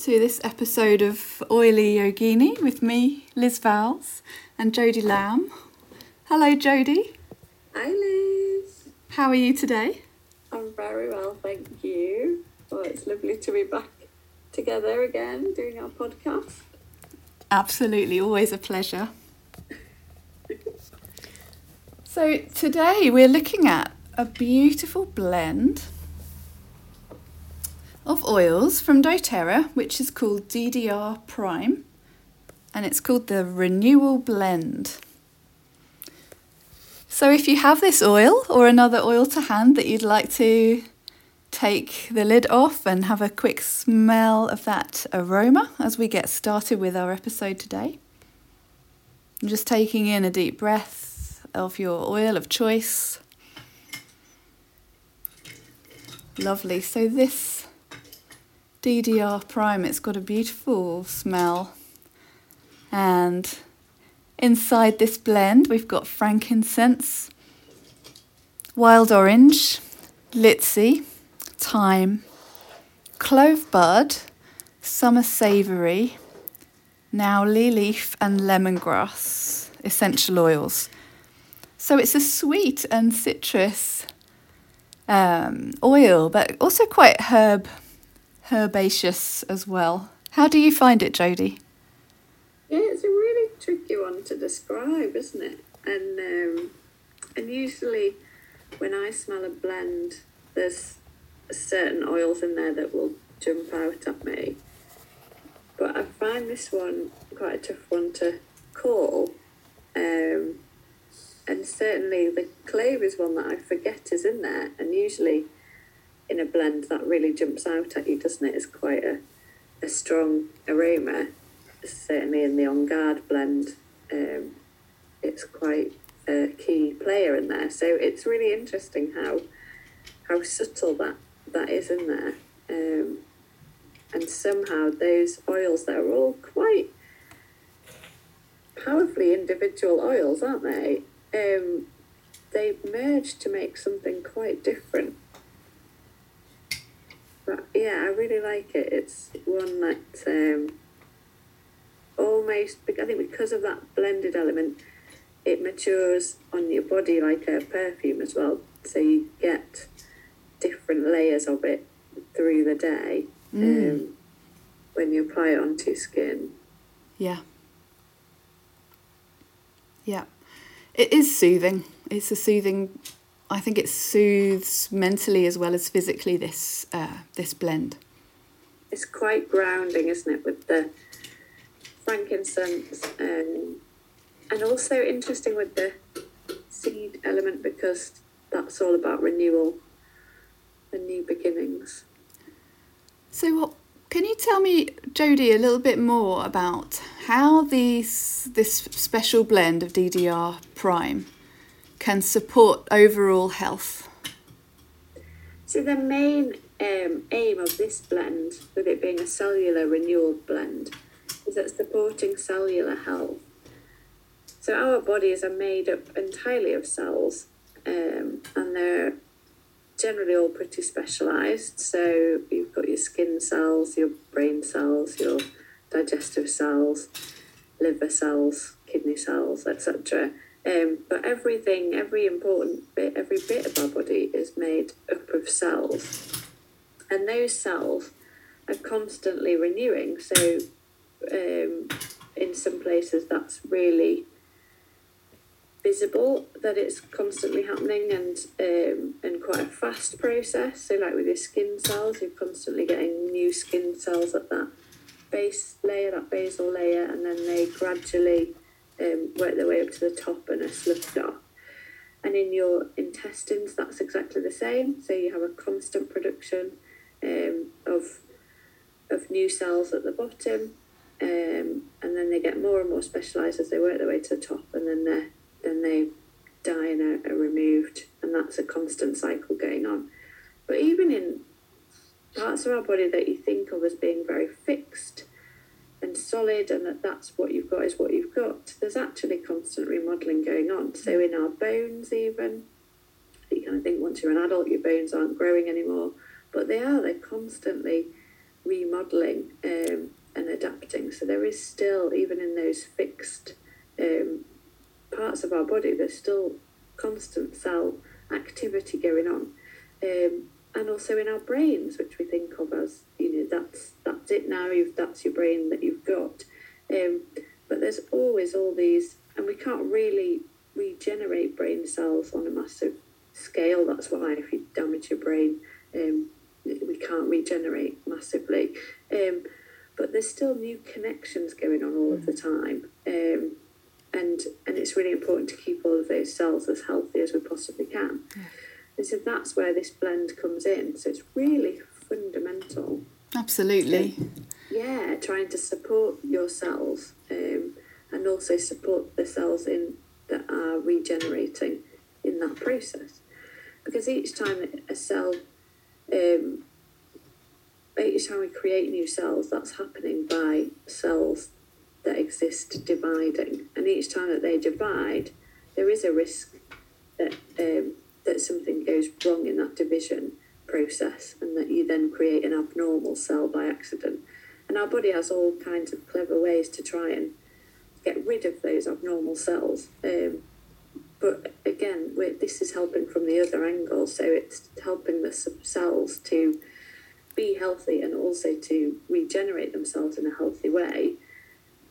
to this episode of Oily Yogini with me, Liz Vowles, and Jody Lam. Hello, Jody. Hi, Liz. How are you today? I'm very well, thank you. Well, it's lovely to be back together again doing our podcast. Absolutely, always a pleasure. so, today we're looking at a beautiful blend of oils from doTERRA, which is called DDR Prime, and it's called the Renewal Blend. So, if you have this oil or another oil to hand that you'd like to take the lid off and have a quick smell of that aroma as we get started with our episode today, I'm just taking in a deep breath of your oil of choice. Lovely. So, this DDR Prime. It's got a beautiful smell. And inside this blend, we've got frankincense, wild orange, litsea, thyme, clove bud, summer savoury, niaouli leaf, and lemongrass essential oils. So it's a sweet and citrus um, oil, but also quite herb herbaceous as well. How do you find it, Jody? Yeah, it's a really tricky one to describe, isn't it? And um, and usually, when I smell a blend, there's certain oils in there that will jump out at me. But I find this one quite a tough one to call. Um, and certainly the clove is one that I forget is in there. And usually in a blend that really jumps out at you, doesn't it? It's quite a, a strong aroma. Certainly in the On Guard blend, um, it's quite a key player in there. So it's really interesting how how subtle that that is in there. Um, and somehow those oils that are all quite powerfully individual oils, aren't they? Um, they merge to make something quite different but yeah, I really like it. It's one that um, almost, I think because of that blended element, it matures on your body like a perfume as well. So you get different layers of it through the day mm. um, when you apply it onto skin. Yeah. Yeah. It is soothing. It's a soothing I think it soothes mentally as well as physically this uh, this blend. It's quite grounding, isn't it, with the frankincense, um, and also interesting with the seed element because that's all about renewal and new beginnings. So, what can you tell me, Jody, a little bit more about how these this special blend of DDR Prime can support overall health? So, the main um, aim of this blend, with it being a cellular renewal blend, is that supporting cellular health. So, our bodies are made up entirely of cells, um, and they're generally all pretty specialised. So, you've got your skin cells, your brain cells, your digestive cells, liver cells, kidney cells, etc. Um, but everything, every important bit, every bit of our body is made up of cells. And those cells are constantly renewing. So, um, in some places, that's really visible that it's constantly happening and um, and quite a fast process. So, like with your skin cells, you're constantly getting new skin cells at that base layer, that basal layer, and then they gradually um, work their way up to the top and are sloughed off. And in your intestines, that's exactly the same. So you have a constant production um, of of new cells at the bottom, um, and then they get more and more specialised as they work their way to the top, and then they then they die and are, are removed, and that's a constant cycle going on. But even in parts of our body that you think of as being very fixed, and solid and that that's what you've got is what you've got there's actually constant remodeling going on so in our bones even you kind of think once you're an adult your bones aren't growing anymore but they are they're constantly remodeling um, and adapting. So there is still, even in those fixed um, parts of our body, there's still constant cell activity going on. Um, and also in our brains, which we think of as, you know, that's that's it now, you've, that's your brain that you've got. Um, but there's always all these, and we can't really regenerate brain cells on a massive scale. That's why if you damage your brain, um, we can't regenerate massively. Um, but there's still new connections going on all of the time. Um, and and it's really important to keep all of those cells as healthy as we possibly can. Yeah. And so that's where this blend comes in. So it's really fundamental. Absolutely. yeah, trying to support your cells um, and also support the cells in that are regenerating in that process. Because each time a cell um, each time we create new cells, that's happening by cells that exist dividing. And each time that they divide, there is a risk that um, that something goes wrong in that division process, and that you then create an abnormal cell by accident. And our body has all kinds of clever ways to try and get rid of those abnormal cells. Um, but again, this is helping from the other angle, so it's helping the cells to be healthy and also to regenerate themselves in a healthy way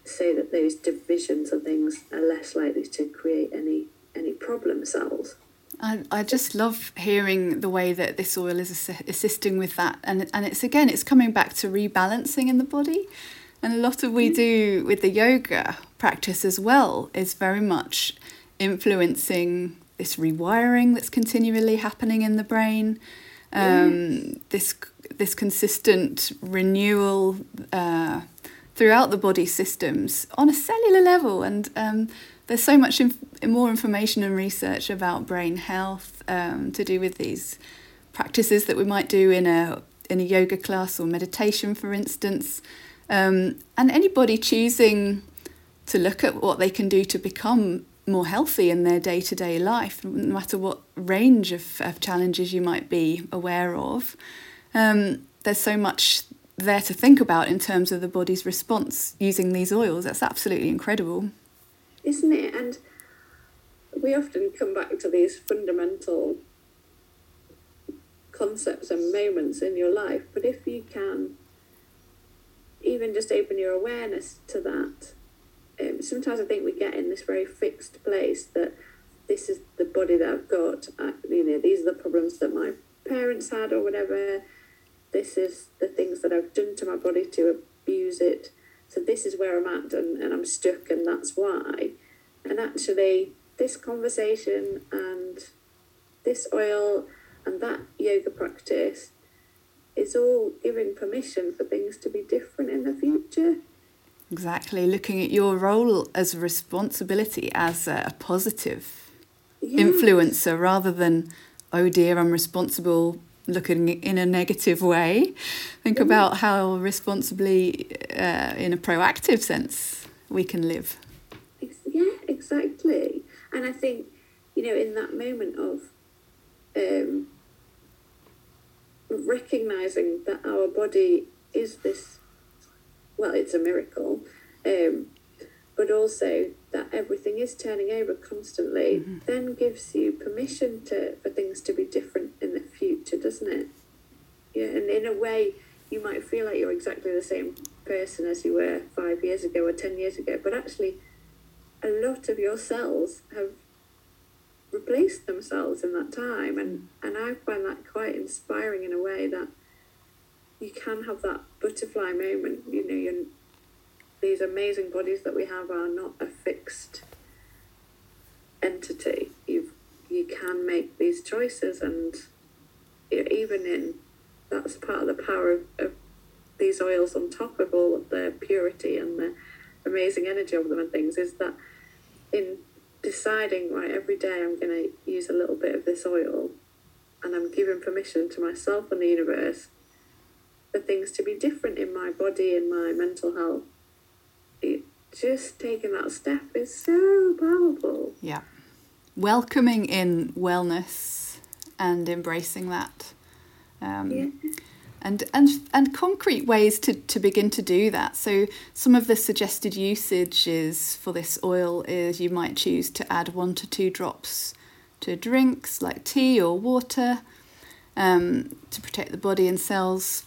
so that those divisions of things are less likely to create any any problem cells. I, I just love hearing the way that this oil is assi- assisting with that. And and it's again it's coming back to rebalancing in the body. And a lot of we do with the yoga practice as well is very much influencing this rewiring that's continually happening in the brain. Um, this this consistent renewal uh, throughout the body systems on a cellular level. And um, there's so much inf- more information and research about brain health um, to do with these practices that we might do in a in a yoga class or meditation, for instance. Um, and anybody choosing to look at what they can do to become more healthy in their day to day life, no matter what range of, of challenges you might be aware of um, there's so much there to think about in terms of the body's response using these oils. That's absolutely incredible. Isn't it? And we often come back to these fundamental concepts and moments in your life, but if you can even just open your awareness to that, um, sometimes I think we get in this very fixed place that this is the body that I've got, I, you know, these are the problems that my parents had or whatever this is the things that I've done to my body to abuse it. So this is where I'm at and, and I'm stuck and that's why. And actually this conversation and this oil and that yoga practice is all giving permission for things to be different in the future. Exactly, looking at your role as a responsibility as a positive yes. influencer rather than, oh dear, I'm responsible looking in a negative way. Think mm. about how responsibly, uh, in a proactive sense, we can live. Yeah, exactly. And I think, you know, in that moment of um, recognizing that our body is this, well, it's a miracle, um, but also that everything is turning over constantly, mm-hmm. then gives you permission to for things to be different in the future, doesn't it? Yeah, and in a way, you might feel like you're exactly the same person as you were five years ago or ten years ago, but actually, a lot of your cells have replaced themselves in that time, and mm. and I find that quite inspiring in a way that you can have that butterfly moment. You know, you're these amazing bodies that we have are not a fixed entity. You you can make these choices, and even in that's part of the power of, of these oils on top of all of the purity and the amazing energy of them and things is that in deciding right every day I'm going to use a little bit of this oil and I'm giving permission to myself and the universe for things to be different in my body and my mental health it, just taking that step is so powerful. Yeah. Welcoming in wellness and embracing that. Um, yeah. and and and concrete ways to, to begin to do that. So some of the suggested usages for this oil is you might choose to add one to two drops to drinks like tea or water um, to protect the body and cells.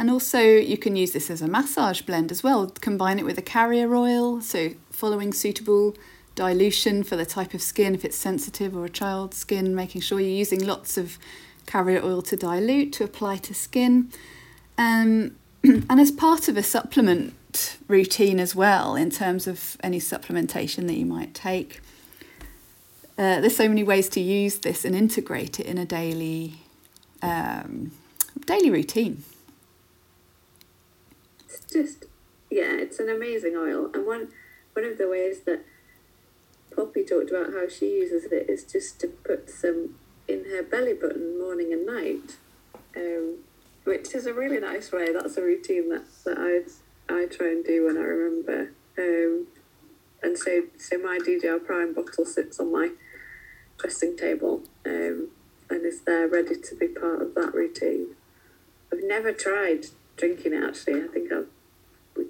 And also you can use this as a massage blend as well. Combine it with a carrier oil, so following suitable dilution for the type of skin if it's sensitive or a child's skin, making sure you're using lots of carrier oil to dilute to apply to skin. Um, and as part of a supplement routine as well, in terms of any supplementation that you might take, uh, there's so many ways to use this and integrate it in a daily um, daily routine. Just yeah, it's an amazing oil, and one one of the ways that Poppy talked about how she uses it is just to put some in her belly button morning and night, um, which is a really nice way. That's a routine that, that I I try and do when I remember. Um, and so so my DDR Prime bottle sits on my dressing table um, and is there ready to be part of that routine. I've never tried drinking it actually. I think be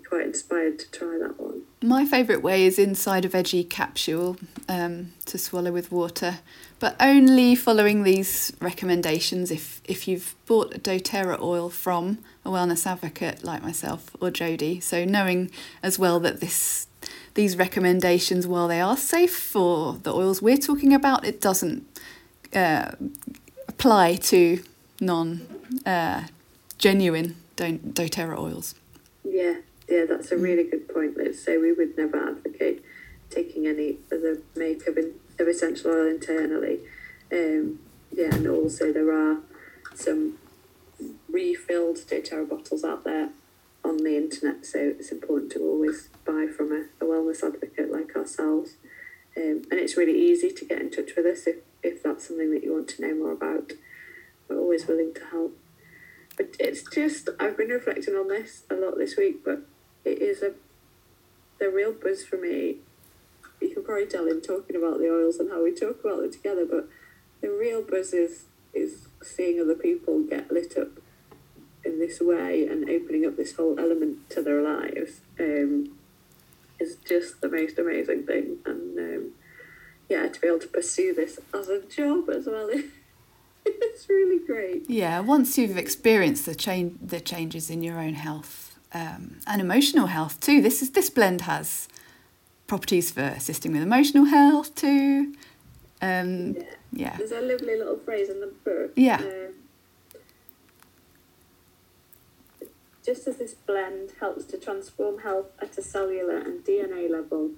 quite inspired to try that one. My favourite way is inside a veggie capsule um, to swallow with water, but only following these recommendations if, if you've bought a doTERRA oil from a wellness advocate like myself or Jody. So knowing as well that this these recommendations, while they are safe for the oils we're talking about, it doesn't uh, apply to non uh, genuine doTERRA oils. Yeah, yeah, that's a really good point. Let's say we would never advocate taking any of the makeup in, of essential oil internally. Um, yeah, and also there are some refilled doTERRA bottles out there on the internet, so it's important to always buy from a, a wellness advocate like ourselves. Um, and it's really easy to get in touch with us if, if that's something that you want to know more about. We're always willing to help. But it's just, I've been reflecting on this a lot this week, but it is a the real buzz for me. You can probably tell in talking about the oils and how we talk about them together, but the real buzz is, is seeing other people get lit up in this way and opening up this whole element to their lives um, is just the most amazing thing. And um, yeah, to be able to pursue this as a job as well, it's really great. Yeah, once you've experienced the change, the changes in your own health um, and emotional health too. This is this blend has properties for assisting with emotional health too. Um, yeah. yeah. There's a lovely little phrase in the book. Yeah. Um, Just as this blend helps to transform health at a cellular and DNA level,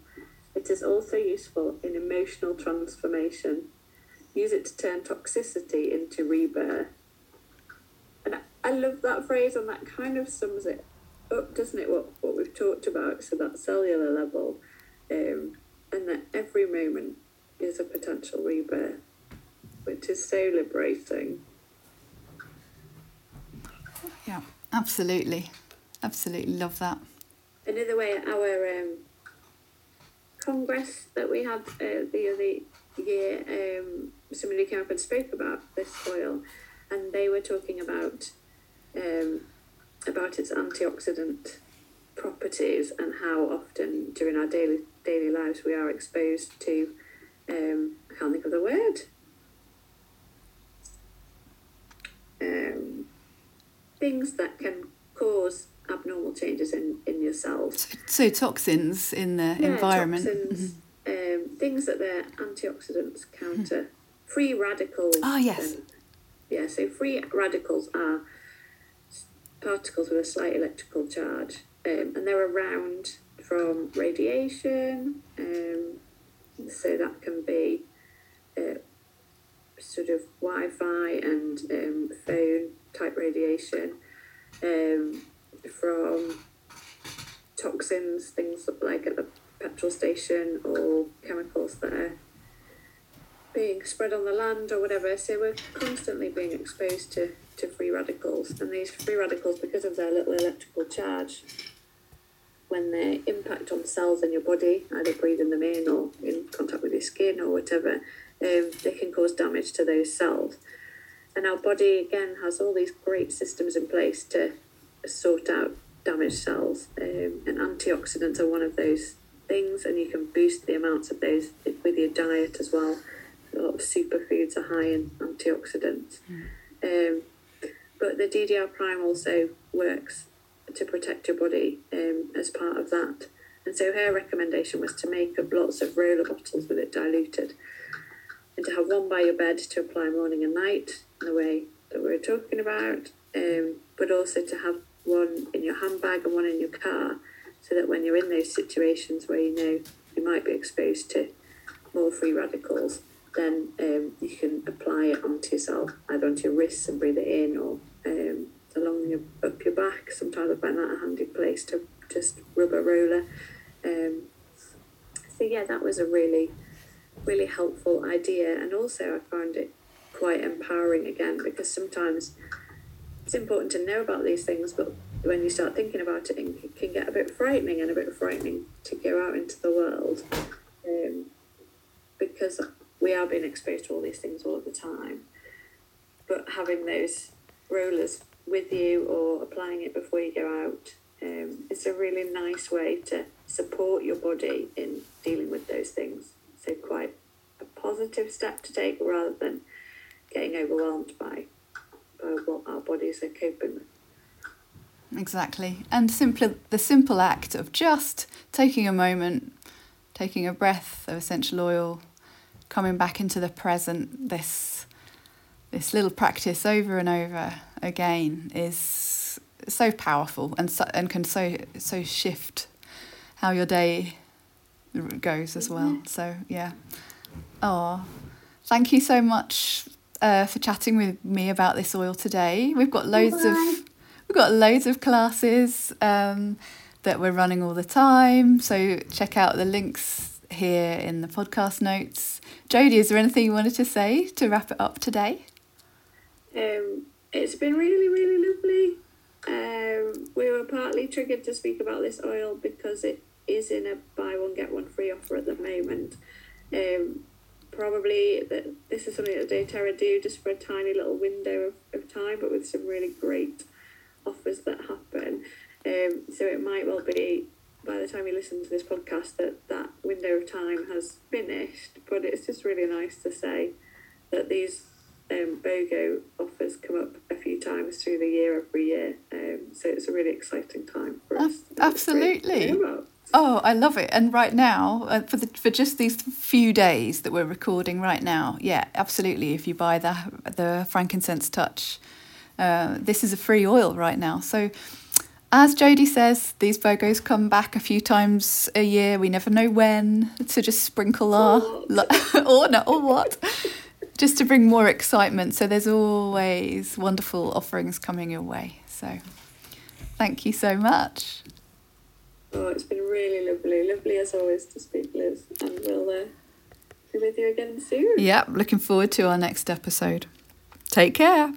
it is also useful in emotional transformation. Use it to turn toxicity into rebirth. And I love that phrase, and that kind of sums it up, doesn't it? What, what we've talked about, so that cellular level, um, and that every moment is a potential rebirth, which is so liberating. Yeah. Absolutely. Absolutely love that. Another way, our um, congress that we had uh, the other year, um, somebody came up and spoke about this oil, and they were talking about um, about its antioxidant properties and how often during our daily daily lives we are exposed to um, I can't think of the word. Um, things that can cause abnormal changes in, in your cells. So, so toxins in the yeah, environment. Toxins, mm-hmm. um, things that their antioxidants counter. Mm-hmm. Free radicals. Oh, yes. And, yeah, so free radicals are particles with a slight electrical charge, um, and they're around from radiation. Um, so that can be uh, sort of Wi-Fi and um, phone type radiation um, from toxins, things like at the petrol station or chemicals that are being spread on the land or whatever. So we're constantly being exposed to, to free radicals. And these free radicals, because of their little electrical charge, when they impact on cells in your body, either breathing them in or in contact with your skin or whatever, um, they can cause damage to those cells. and our body again has all these great systems in place to sort out damaged cells, um, and antioxidants are one of those things, and you can boost the amounts of those with your diet as well. A lot of superfoods are high in antioxidants. Um, but the DDR prime also works to protect your body um, as part of that. And so her recommendation was to make up lots of roller bottles with it diluted and to have one by your bed to apply morning and night in the way that we were talking about, um, but also to have one in your handbag and one in your car so that when you're in those situations where you know you might be exposed to more free radicals, then um, you can apply it onto yourself, either onto your wrists and breathe it in or um, along your up your back. Sometimes I find that a handy place to just rub a roller. Um, so yeah, that was a really, really helpful idea, and also I found it quite empowering again because sometimes it's important to know about these things, but when you start thinking about it, it can get a bit frightening and a bit frightening to go out into the world um, because we are being exposed to all these things all the time. But having those rollers with you or applying it before you go out um, is a really nice way to support your body in dealing with those things. So, quite a positive step to take rather than getting overwhelmed by, by what our bodies are coping with. Exactly. And simply the simple act of just taking a moment, taking a breath of essential oil, coming back into the present, this this little practice over and over again is so powerful and so, and can so so shift how your day goes as well. So yeah. Oh, thank you so much uh, for chatting with me about this oil today. We've got loads Bye. of we've got loads of classes um, that we're running all the time. So check out the links here in the podcast notes. Jody, is there anything you wanted to say to wrap it up today? Um, it's been really, really lovely. Um, we were partly triggered to speak about this oil because it is in a buy one get one free offer at the moment. Um, probably that this is something that doTERRA do just for a tiny little window of, of time, but with some really great offers that happen. Um, so it might well be by the time you listen to this podcast that that window of time has finished. But it's just really nice to say that these um, BOGO offers come up a few times through the year every year. Um, so it's a really exciting time for us. Absolutely. Oh, I love it. And right now, uh, for the, for just these few days that we're recording right now, yeah, absolutely. If you buy the the frankincense touch, uh, this is a free oil right now. So, as Jody says, these BOGOs come back a few times a year. We never know when to just sprinkle our or no or what just to bring more excitement. So there's always wonderful offerings coming your way. So thank you so much. Oh, it's been really lovely. Lovely as always to speak, Liz. And we'll uh, be with you again soon. Yep, looking forward to our next episode. Take care.